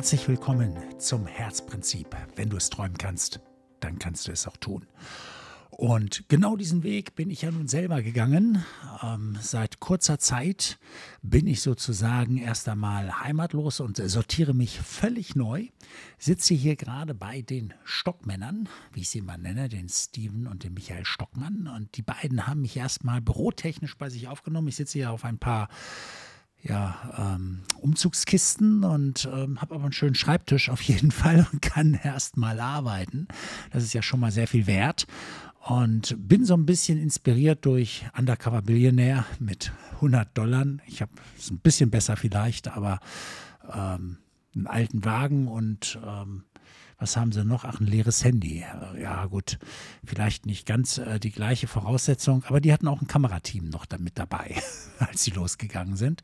Herzlich willkommen zum Herzprinzip. Wenn du es träumen kannst, dann kannst du es auch tun. Und genau diesen Weg bin ich ja nun selber gegangen. Ähm, seit kurzer Zeit bin ich sozusagen erst einmal heimatlos und sortiere mich völlig neu. Sitze hier gerade bei den Stockmännern, wie ich sie mal nenne, den Steven und den Michael Stockmann. Und die beiden haben mich erstmal bürotechnisch bei sich aufgenommen. Ich sitze hier auf ein paar ja, ähm, Umzugskisten und ähm, habe aber einen schönen Schreibtisch auf jeden Fall und kann erstmal arbeiten. Das ist ja schon mal sehr viel wert und bin so ein bisschen inspiriert durch Undercover Billionaire mit 100 Dollar. Ich habe es ein bisschen besser vielleicht, aber ähm, einen alten Wagen und ähm, was haben sie noch? Ach, ein leeres Handy. Ja, gut, vielleicht nicht ganz äh, die gleiche Voraussetzung, aber die hatten auch ein Kamerateam noch damit dabei, als sie losgegangen sind.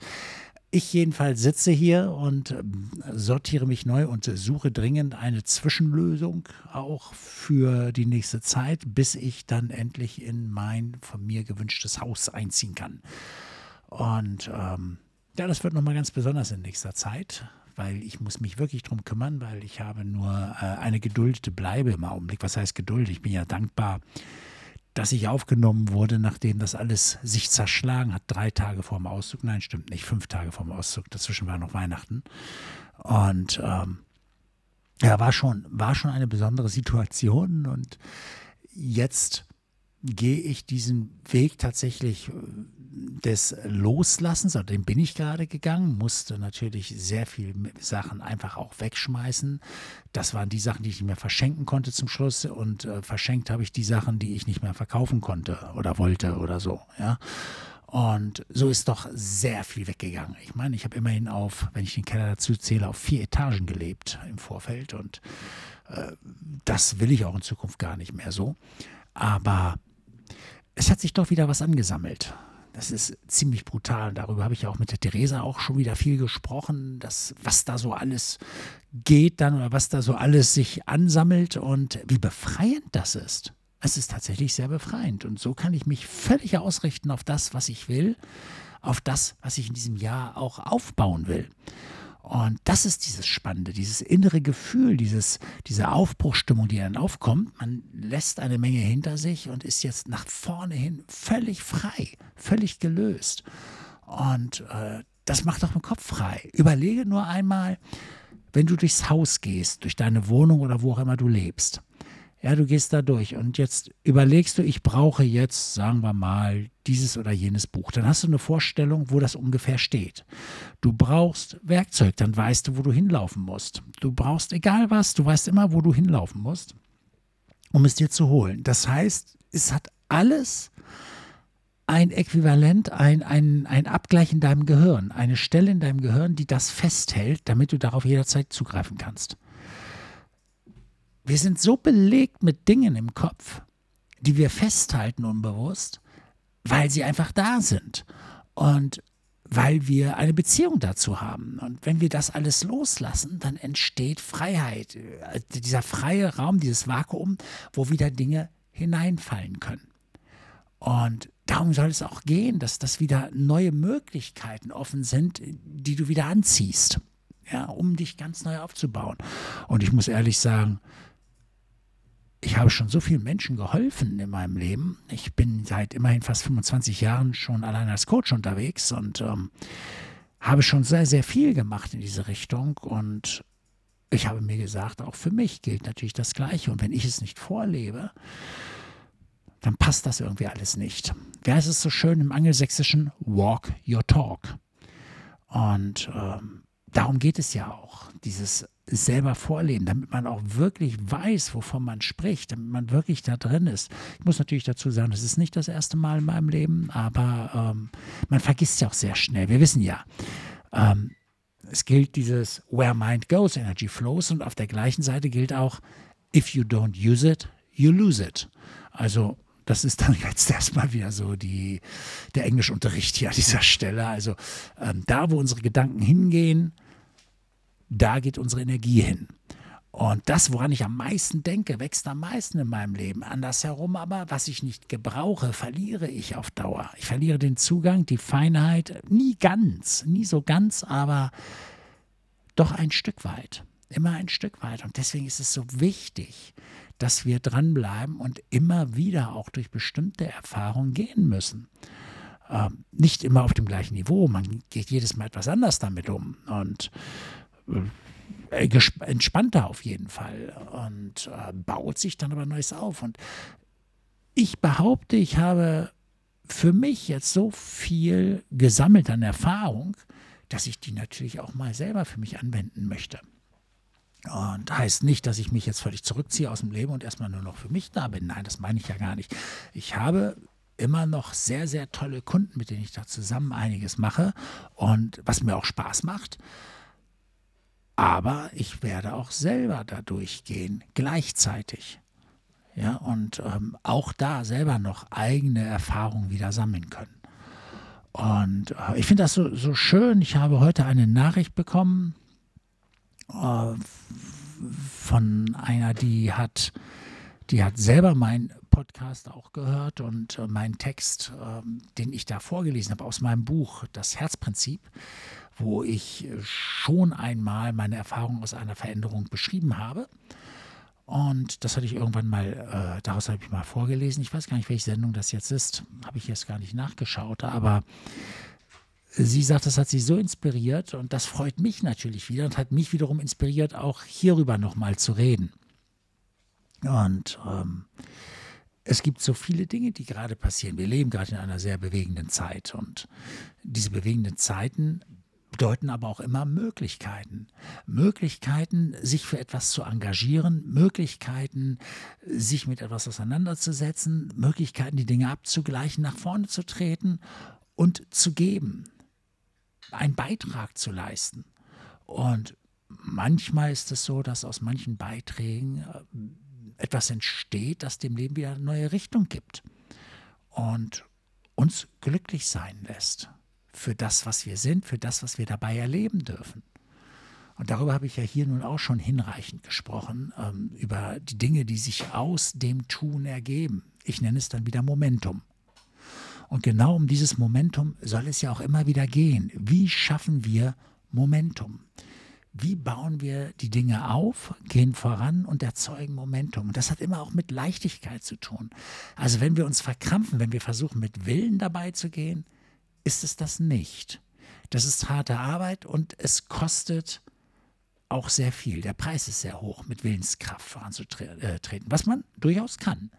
Ich jedenfalls sitze hier und ähm, sortiere mich neu und suche dringend eine Zwischenlösung auch für die nächste Zeit, bis ich dann endlich in mein von mir gewünschtes Haus einziehen kann. Und ähm, ja, das wird nochmal ganz besonders in nächster Zeit, weil ich muss mich wirklich drum kümmern, weil ich habe nur äh, eine geduldete Bleibe im Augenblick. Was heißt Geduld? Ich bin ja dankbar, dass ich aufgenommen wurde, nachdem das alles sich zerschlagen hat, drei Tage vor dem Auszug. Nein, stimmt nicht, fünf Tage vor dem Auszug. Dazwischen war noch Weihnachten. Und ähm, ja, war schon, war schon eine besondere Situation. Und jetzt gehe ich diesen Weg tatsächlich äh, des Loslassens, oder den bin ich gerade gegangen, musste natürlich sehr viele Sachen einfach auch wegschmeißen. Das waren die Sachen, die ich nicht mehr verschenken konnte zum Schluss und äh, verschenkt habe ich die Sachen, die ich nicht mehr verkaufen konnte oder wollte oder so, ja. Und so ist doch sehr viel weggegangen. Ich meine, ich habe immerhin auf, wenn ich den Keller dazu zähle, auf vier Etagen gelebt im Vorfeld und äh, das will ich auch in Zukunft gar nicht mehr so. Aber es hat sich doch wieder was angesammelt. Das ist ziemlich brutal. Darüber habe ich ja auch mit der Theresa auch schon wieder viel gesprochen, dass, was da so alles geht dann oder was da so alles sich ansammelt und wie befreiend das ist. Es ist tatsächlich sehr befreiend. Und so kann ich mich völlig ausrichten auf das, was ich will, auf das, was ich in diesem Jahr auch aufbauen will. Und das ist dieses Spannende, dieses innere Gefühl, dieses, diese Aufbruchstimmung, die dann aufkommt. Man lässt eine Menge hinter sich und ist jetzt nach vorne hin völlig frei, völlig gelöst. Und äh, das macht auch den Kopf frei. Überlege nur einmal, wenn du durchs Haus gehst, durch deine Wohnung oder wo auch immer du lebst. Ja, du gehst da durch und jetzt überlegst du, ich brauche jetzt, sagen wir mal, dieses oder jenes Buch. Dann hast du eine Vorstellung, wo das ungefähr steht. Du brauchst Werkzeug, dann weißt du, wo du hinlaufen musst. Du brauchst egal was, du weißt immer, wo du hinlaufen musst, um es dir zu holen. Das heißt, es hat alles ein Äquivalent, ein, ein, ein Abgleich in deinem Gehirn, eine Stelle in deinem Gehirn, die das festhält, damit du darauf jederzeit zugreifen kannst. Wir sind so belegt mit Dingen im Kopf, die wir festhalten unbewusst, weil sie einfach da sind und weil wir eine Beziehung dazu haben. Und wenn wir das alles loslassen, dann entsteht Freiheit, dieser freie Raum, dieses Vakuum, wo wieder Dinge hineinfallen können. Und darum soll es auch gehen, dass das wieder neue Möglichkeiten offen sind, die du wieder anziehst, ja, um dich ganz neu aufzubauen. Und ich muss ehrlich sagen, ich habe schon so vielen Menschen geholfen in meinem Leben. Ich bin seit immerhin fast 25 Jahren schon allein als Coach unterwegs und ähm, habe schon sehr, sehr viel gemacht in diese Richtung. Und ich habe mir gesagt, auch für mich gilt natürlich das Gleiche. Und wenn ich es nicht vorlebe, dann passt das irgendwie alles nicht. Wer ist es so schön im angelsächsischen Walk Your Talk? Und ähm, darum geht es ja auch, dieses selber vorleben, damit man auch wirklich weiß, wovon man spricht, damit man wirklich da drin ist. Ich muss natürlich dazu sagen, das ist nicht das erste Mal in meinem Leben, aber ähm, man vergisst ja auch sehr schnell. Wir wissen ja, ähm, es gilt dieses Where Mind Goes, Energy Flows und auf der gleichen Seite gilt auch, if you don't use it, you lose it. Also das ist dann jetzt erstmal wieder so die, der Englischunterricht hier an dieser Stelle. Also ähm, da, wo unsere Gedanken hingehen, da geht unsere Energie hin. Und das, woran ich am meisten denke, wächst am meisten in meinem Leben. Andersherum aber, was ich nicht gebrauche, verliere ich auf Dauer. Ich verliere den Zugang, die Feinheit, nie ganz, nie so ganz, aber doch ein Stück weit. Immer ein Stück weit. Und deswegen ist es so wichtig, dass wir dranbleiben und immer wieder auch durch bestimmte Erfahrungen gehen müssen. Ähm, nicht immer auf dem gleichen Niveau, man geht jedes Mal etwas anders damit um und entspannter auf jeden Fall und äh, baut sich dann aber Neues auf. Und ich behaupte, ich habe für mich jetzt so viel gesammelt an Erfahrung, dass ich die natürlich auch mal selber für mich anwenden möchte. Und heißt nicht, dass ich mich jetzt völlig zurückziehe aus dem Leben und erstmal nur noch für mich da bin. Nein, das meine ich ja gar nicht. Ich habe immer noch sehr, sehr tolle Kunden, mit denen ich da zusammen einiges mache und was mir auch Spaß macht. Aber ich werde auch selber da durchgehen, gleichzeitig. Ja, und ähm, auch da selber noch eigene Erfahrungen wieder sammeln können. Und äh, ich finde das so, so schön. Ich habe heute eine Nachricht bekommen äh, von einer, die hat, die hat selber meinen Podcast auch gehört und äh, meinen Text, äh, den ich da vorgelesen habe aus meinem Buch Das Herzprinzip, wo ich schon einmal meine Erfahrung aus einer Veränderung beschrieben habe. Und das hatte ich irgendwann mal, äh, daraus habe ich mal vorgelesen. Ich weiß gar nicht, welche Sendung das jetzt ist, habe ich jetzt gar nicht nachgeschaut, aber sie sagt, das hat sie so inspiriert und das freut mich natürlich wieder und hat mich wiederum inspiriert, auch hierüber nochmal zu reden. Und ähm, es gibt so viele Dinge, die gerade passieren. Wir leben gerade in einer sehr bewegenden Zeit und diese bewegenden Zeiten bedeuten aber auch immer Möglichkeiten. Möglichkeiten, sich für etwas zu engagieren, Möglichkeiten, sich mit etwas auseinanderzusetzen, Möglichkeiten, die Dinge abzugleichen, nach vorne zu treten und zu geben einen Beitrag zu leisten. Und manchmal ist es so, dass aus manchen Beiträgen äh, etwas entsteht, das dem Leben wieder eine neue Richtung gibt und uns glücklich sein lässt für das, was wir sind, für das, was wir dabei erleben dürfen. Und darüber habe ich ja hier nun auch schon hinreichend gesprochen, ähm, über die Dinge, die sich aus dem Tun ergeben. Ich nenne es dann wieder Momentum. Und genau um dieses Momentum soll es ja auch immer wieder gehen. Wie schaffen wir Momentum? Wie bauen wir die Dinge auf, gehen voran und erzeugen Momentum? Und das hat immer auch mit Leichtigkeit zu tun. Also wenn wir uns verkrampfen, wenn wir versuchen mit Willen dabei zu gehen, ist es das nicht. Das ist harte Arbeit und es kostet auch sehr viel. Der Preis ist sehr hoch, mit Willenskraft voranzutreten, äh, was man durchaus kann.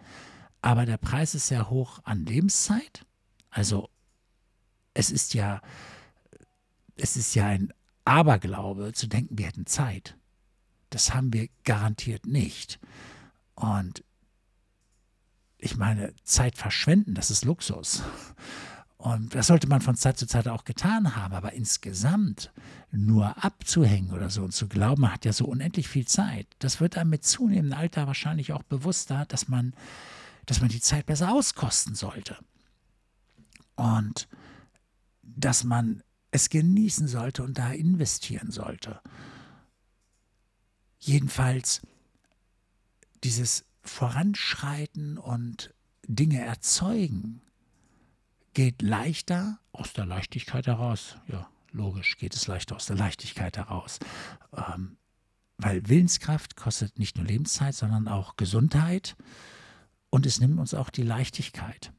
Aber der Preis ist sehr hoch an Lebenszeit also es ist ja, es ist ja ein Aberglaube zu denken, wir hätten Zeit. Das haben wir garantiert nicht. Und ich meine, Zeit verschwenden, das ist Luxus. Und das sollte man von Zeit zu Zeit auch getan haben. Aber insgesamt nur abzuhängen oder so und zu glauben, man hat ja so unendlich viel Zeit, das wird einem mit zunehmendem Alter wahrscheinlich auch bewusster, dass man, dass man die Zeit besser auskosten sollte und dass man es genießen sollte und da investieren sollte. Jedenfalls dieses Voranschreiten und Dinge erzeugen geht leichter aus der Leichtigkeit heraus. Ja, logisch geht es leichter aus der Leichtigkeit heraus. Ähm, weil Willenskraft kostet nicht nur Lebenszeit, sondern auch Gesundheit und es nimmt uns auch die Leichtigkeit.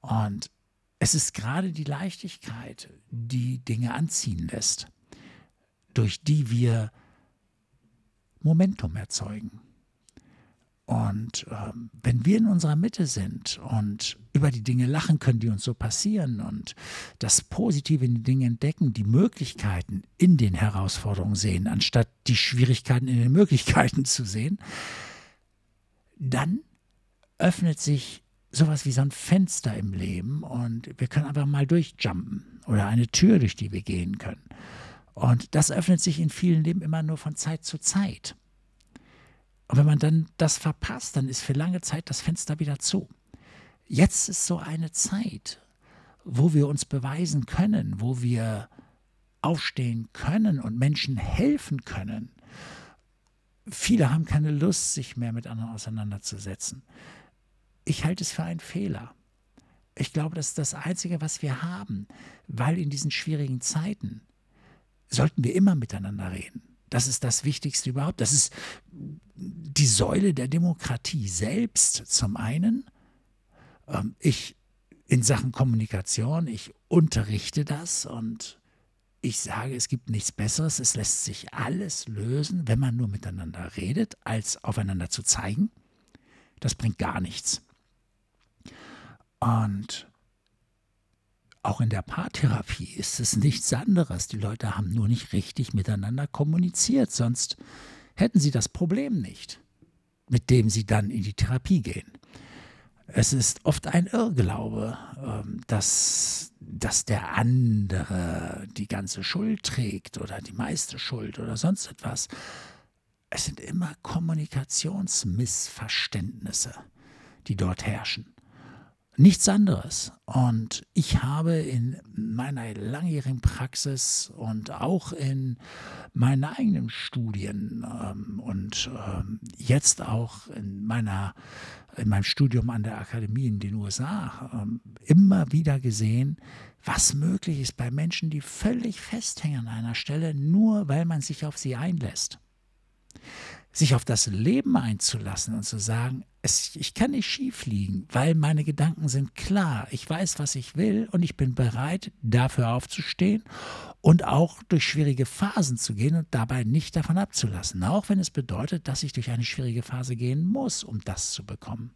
Und es ist gerade die Leichtigkeit, die Dinge anziehen lässt, durch die wir Momentum erzeugen. Und äh, wenn wir in unserer Mitte sind und über die Dinge lachen können, die uns so passieren und das Positive in den Dingen entdecken, die Möglichkeiten in den Herausforderungen sehen, anstatt die Schwierigkeiten in den Möglichkeiten zu sehen, dann öffnet sich sowas wie so ein Fenster im Leben und wir können einfach mal durchjumpen oder eine Tür, durch die wir gehen können. Und das öffnet sich in vielen Leben immer nur von Zeit zu Zeit. Und wenn man dann das verpasst, dann ist für lange Zeit das Fenster wieder zu. Jetzt ist so eine Zeit, wo wir uns beweisen können, wo wir aufstehen können und Menschen helfen können. Viele haben keine Lust, sich mehr mit anderen auseinanderzusetzen. Ich halte es für einen Fehler. Ich glaube, das ist das Einzige, was wir haben, weil in diesen schwierigen Zeiten sollten wir immer miteinander reden. Das ist das Wichtigste überhaupt. Das ist die Säule der Demokratie selbst zum einen. Ähm, ich in Sachen Kommunikation, ich unterrichte das und ich sage, es gibt nichts Besseres. Es lässt sich alles lösen, wenn man nur miteinander redet, als aufeinander zu zeigen. Das bringt gar nichts. Und auch in der Paartherapie ist es nichts anderes. Die Leute haben nur nicht richtig miteinander kommuniziert, sonst hätten sie das Problem nicht, mit dem sie dann in die Therapie gehen. Es ist oft ein Irrglaube, ähm, dass, dass der andere die ganze Schuld trägt oder die meiste Schuld oder sonst etwas. Es sind immer Kommunikationsmissverständnisse, die dort herrschen. Nichts anderes. Und ich habe in meiner langjährigen Praxis und auch in meinen eigenen Studien ähm, und ähm, jetzt auch in, meiner, in meinem Studium an der Akademie in den USA ähm, immer wieder gesehen, was möglich ist bei Menschen, die völlig festhängen an einer Stelle, nur weil man sich auf sie einlässt sich auf das Leben einzulassen und zu sagen, es, ich kann nicht schief liegen, weil meine Gedanken sind klar. Ich weiß, was ich will und ich bin bereit, dafür aufzustehen und auch durch schwierige Phasen zu gehen und dabei nicht davon abzulassen. Auch wenn es bedeutet, dass ich durch eine schwierige Phase gehen muss, um das zu bekommen.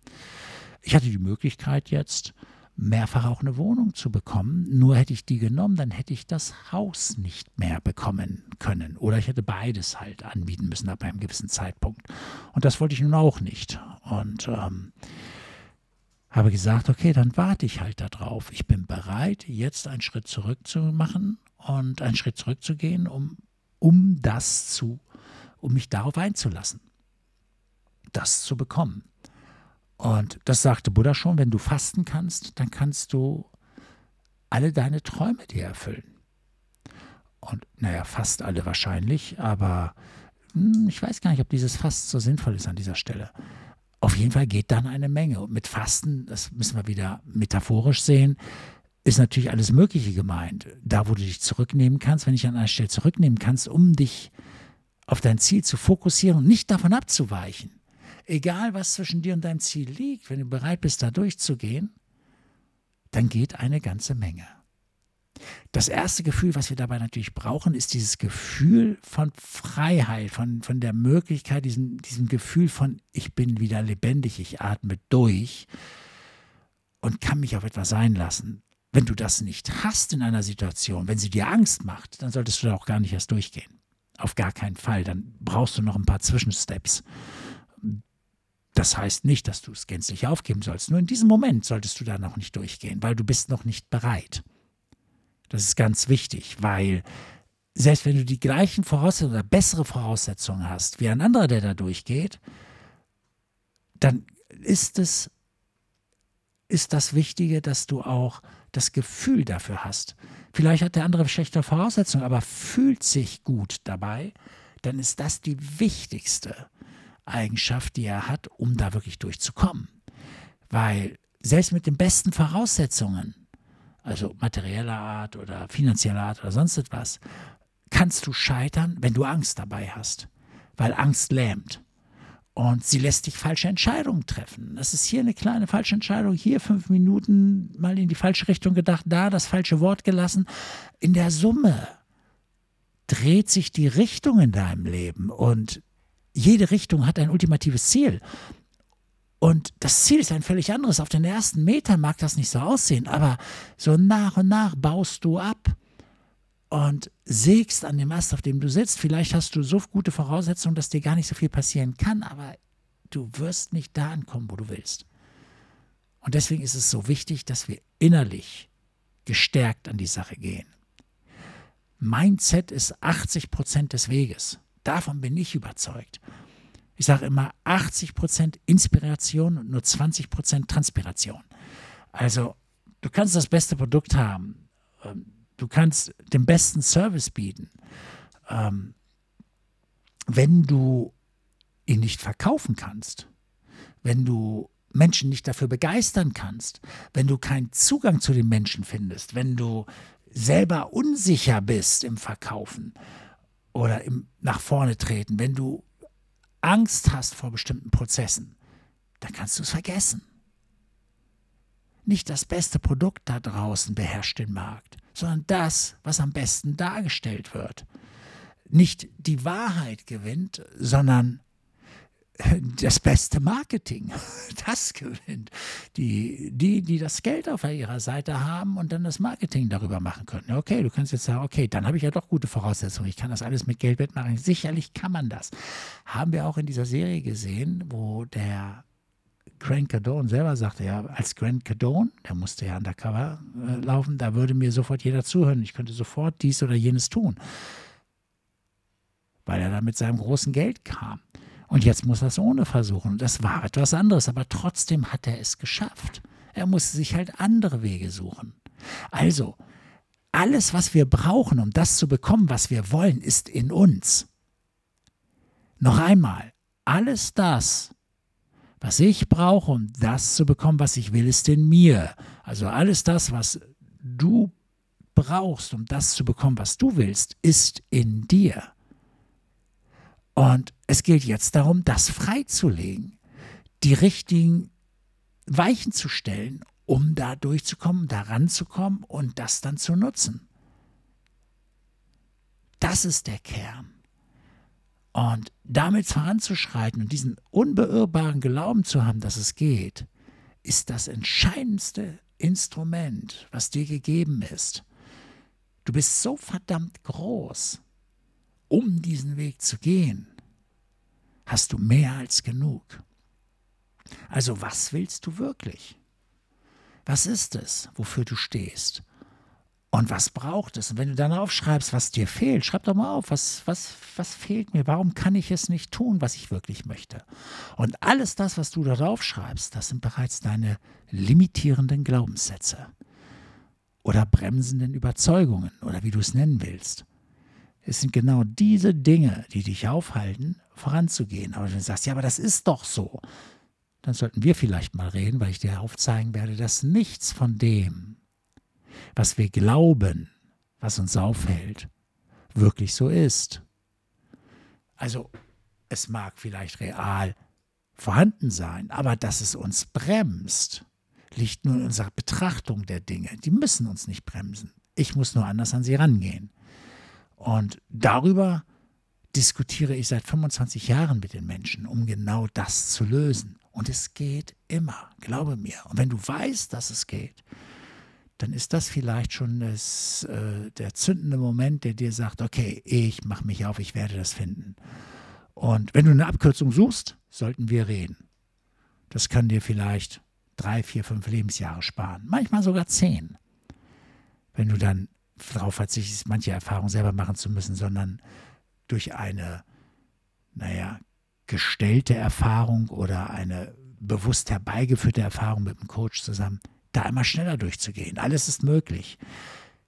Ich hatte die Möglichkeit jetzt, mehrfach auch eine Wohnung zu bekommen. Nur hätte ich die genommen, dann hätte ich das Haus nicht mehr bekommen können. Oder ich hätte beides halt anbieten müssen ab einem gewissen Zeitpunkt. Und das wollte ich nun auch nicht. Und ähm, habe gesagt, okay, dann warte ich halt darauf. Ich bin bereit, jetzt einen Schritt zurück zu machen und einen Schritt zurückzugehen, um, um das zu, um mich darauf einzulassen, das zu bekommen. Und das sagte Buddha schon, wenn du fasten kannst, dann kannst du alle deine Träume dir erfüllen. Und naja, fast alle wahrscheinlich, aber hm, ich weiß gar nicht, ob dieses Fast so sinnvoll ist an dieser Stelle. Auf jeden Fall geht dann eine Menge. Und mit Fasten, das müssen wir wieder metaphorisch sehen, ist natürlich alles Mögliche gemeint. Da, wo du dich zurücknehmen kannst, wenn dich an einer Stelle zurücknehmen kannst, um dich auf dein Ziel zu fokussieren und nicht davon abzuweichen egal was zwischen dir und deinem Ziel liegt, wenn du bereit bist, da durchzugehen, dann geht eine ganze Menge. Das erste Gefühl, was wir dabei natürlich brauchen, ist dieses Gefühl von Freiheit, von, von der Möglichkeit, diesem, diesem Gefühl von, ich bin wieder lebendig, ich atme durch und kann mich auf etwas einlassen. Wenn du das nicht hast in einer Situation, wenn sie dir Angst macht, dann solltest du da auch gar nicht erst durchgehen. Auf gar keinen Fall. Dann brauchst du noch ein paar Zwischensteps. Das heißt nicht, dass du es gänzlich aufgeben sollst. Nur in diesem Moment solltest du da noch nicht durchgehen, weil du bist noch nicht bereit. Das ist ganz wichtig, weil selbst wenn du die gleichen Voraussetzungen oder bessere Voraussetzungen hast wie ein anderer, der da durchgeht, dann ist es ist das Wichtige, dass du auch das Gefühl dafür hast. Vielleicht hat der andere schlechte Voraussetzungen, aber fühlt sich gut dabei, dann ist das die wichtigste Eigenschaft, die er hat, um da wirklich durchzukommen. Weil selbst mit den besten Voraussetzungen, also materieller Art oder finanzieller Art oder sonst etwas, kannst du scheitern, wenn du Angst dabei hast. Weil Angst lähmt. Und sie lässt dich falsche Entscheidungen treffen. Das ist hier eine kleine falsche Entscheidung, hier fünf Minuten mal in die falsche Richtung gedacht, da das falsche Wort gelassen. In der Summe dreht sich die Richtung in deinem Leben und jede Richtung hat ein ultimatives Ziel. Und das Ziel ist ein völlig anderes. Auf den ersten Metern mag das nicht so aussehen, aber so nach und nach baust du ab und sägst an dem Ast, auf dem du sitzt. Vielleicht hast du so gute Voraussetzungen, dass dir gar nicht so viel passieren kann, aber du wirst nicht da ankommen, wo du willst. Und deswegen ist es so wichtig, dass wir innerlich gestärkt an die Sache gehen. Mindset ist 80 Prozent des Weges. Davon bin ich überzeugt. Ich sage immer 80% Inspiration und nur 20% Transpiration. Also du kannst das beste Produkt haben, ähm, du kannst den besten Service bieten. Ähm, wenn du ihn nicht verkaufen kannst, wenn du Menschen nicht dafür begeistern kannst, wenn du keinen Zugang zu den Menschen findest, wenn du selber unsicher bist im Verkaufen oder im nach vorne treten, wenn du Angst hast vor bestimmten Prozessen, dann kannst du es vergessen. Nicht das beste Produkt da draußen beherrscht den Markt, sondern das, was am besten dargestellt wird. Nicht die Wahrheit gewinnt, sondern das beste Marketing. Das gewinnt. Die, die, die das Geld auf ihrer Seite haben und dann das Marketing darüber machen können. Okay, du kannst jetzt sagen, okay, dann habe ich ja doch gute Voraussetzungen. Ich kann das alles mit Geld wettmachen. Sicherlich kann man das. Haben wir auch in dieser Serie gesehen, wo der Grant Cardone selber sagte, ja, als Grant Cardone, der musste ja undercover äh, laufen, da würde mir sofort jeder zuhören. Ich könnte sofort dies oder jenes tun. Weil er da mit seinem großen Geld kam. Und jetzt muss er es ohne versuchen. Das war etwas anderes, aber trotzdem hat er es geschafft. Er musste sich halt andere Wege suchen. Also, alles, was wir brauchen, um das zu bekommen, was wir wollen, ist in uns. Noch einmal, alles das, was ich brauche, um das zu bekommen, was ich will, ist in mir. Also alles das, was du brauchst, um das zu bekommen, was du willst, ist in dir. Und es gilt jetzt darum, das freizulegen, die richtigen Weichen zu stellen, um da durchzukommen, da ranzukommen und das dann zu nutzen. Das ist der Kern. Und damit voranzuschreiten und diesen unbeirrbaren Glauben zu haben, dass es geht, ist das entscheidendste Instrument, was dir gegeben ist. Du bist so verdammt groß um diesen Weg zu gehen, hast du mehr als genug. Also was willst du wirklich? Was ist es, wofür du stehst? Und was braucht es? Und wenn du dann aufschreibst, was dir fehlt, schreib doch mal auf, was, was, was fehlt mir? Warum kann ich es nicht tun, was ich wirklich möchte? Und alles das, was du da schreibst, das sind bereits deine limitierenden Glaubenssätze oder bremsenden Überzeugungen oder wie du es nennen willst. Es sind genau diese Dinge, die dich aufhalten, voranzugehen. Aber wenn du sagst, ja, aber das ist doch so, dann sollten wir vielleicht mal reden, weil ich dir aufzeigen werde, dass nichts von dem, was wir glauben, was uns aufhält, wirklich so ist. Also es mag vielleicht real vorhanden sein, aber dass es uns bremst, liegt nur in unserer Betrachtung der Dinge. Die müssen uns nicht bremsen. Ich muss nur anders an sie rangehen. Und darüber diskutiere ich seit 25 Jahren mit den Menschen, um genau das zu lösen. Und es geht immer, glaube mir. Und wenn du weißt, dass es geht, dann ist das vielleicht schon das, äh, der zündende Moment, der dir sagt, okay, ich mache mich auf, ich werde das finden. Und wenn du eine Abkürzung suchst, sollten wir reden. Das kann dir vielleicht drei, vier, fünf Lebensjahre sparen, manchmal sogar zehn. Wenn du dann darauf verzichtest, manche Erfahrungen selber machen zu müssen, sondern durch eine, naja, gestellte Erfahrung oder eine bewusst herbeigeführte Erfahrung mit dem Coach zusammen, da immer schneller durchzugehen. Alles ist möglich.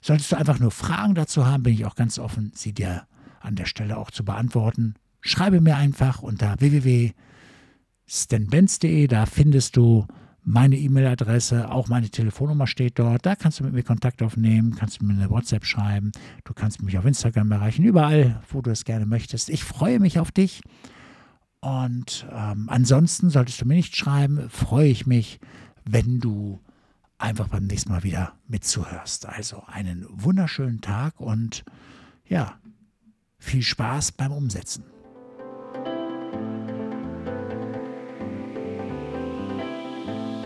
Solltest du einfach nur Fragen dazu haben, bin ich auch ganz offen, sie dir an der Stelle auch zu beantworten. Schreibe mir einfach unter www.stanbenz.de, da findest du meine E-Mail-Adresse, auch meine Telefonnummer steht dort. Da kannst du mit mir Kontakt aufnehmen, kannst du mir eine WhatsApp schreiben, du kannst mich auf Instagram erreichen, überall, wo du es gerne möchtest. Ich freue mich auf dich. Und ähm, ansonsten solltest du mir nicht schreiben, freue ich mich, wenn du einfach beim nächsten Mal wieder mitzuhörst. Also einen wunderschönen Tag und ja, viel Spaß beim Umsetzen.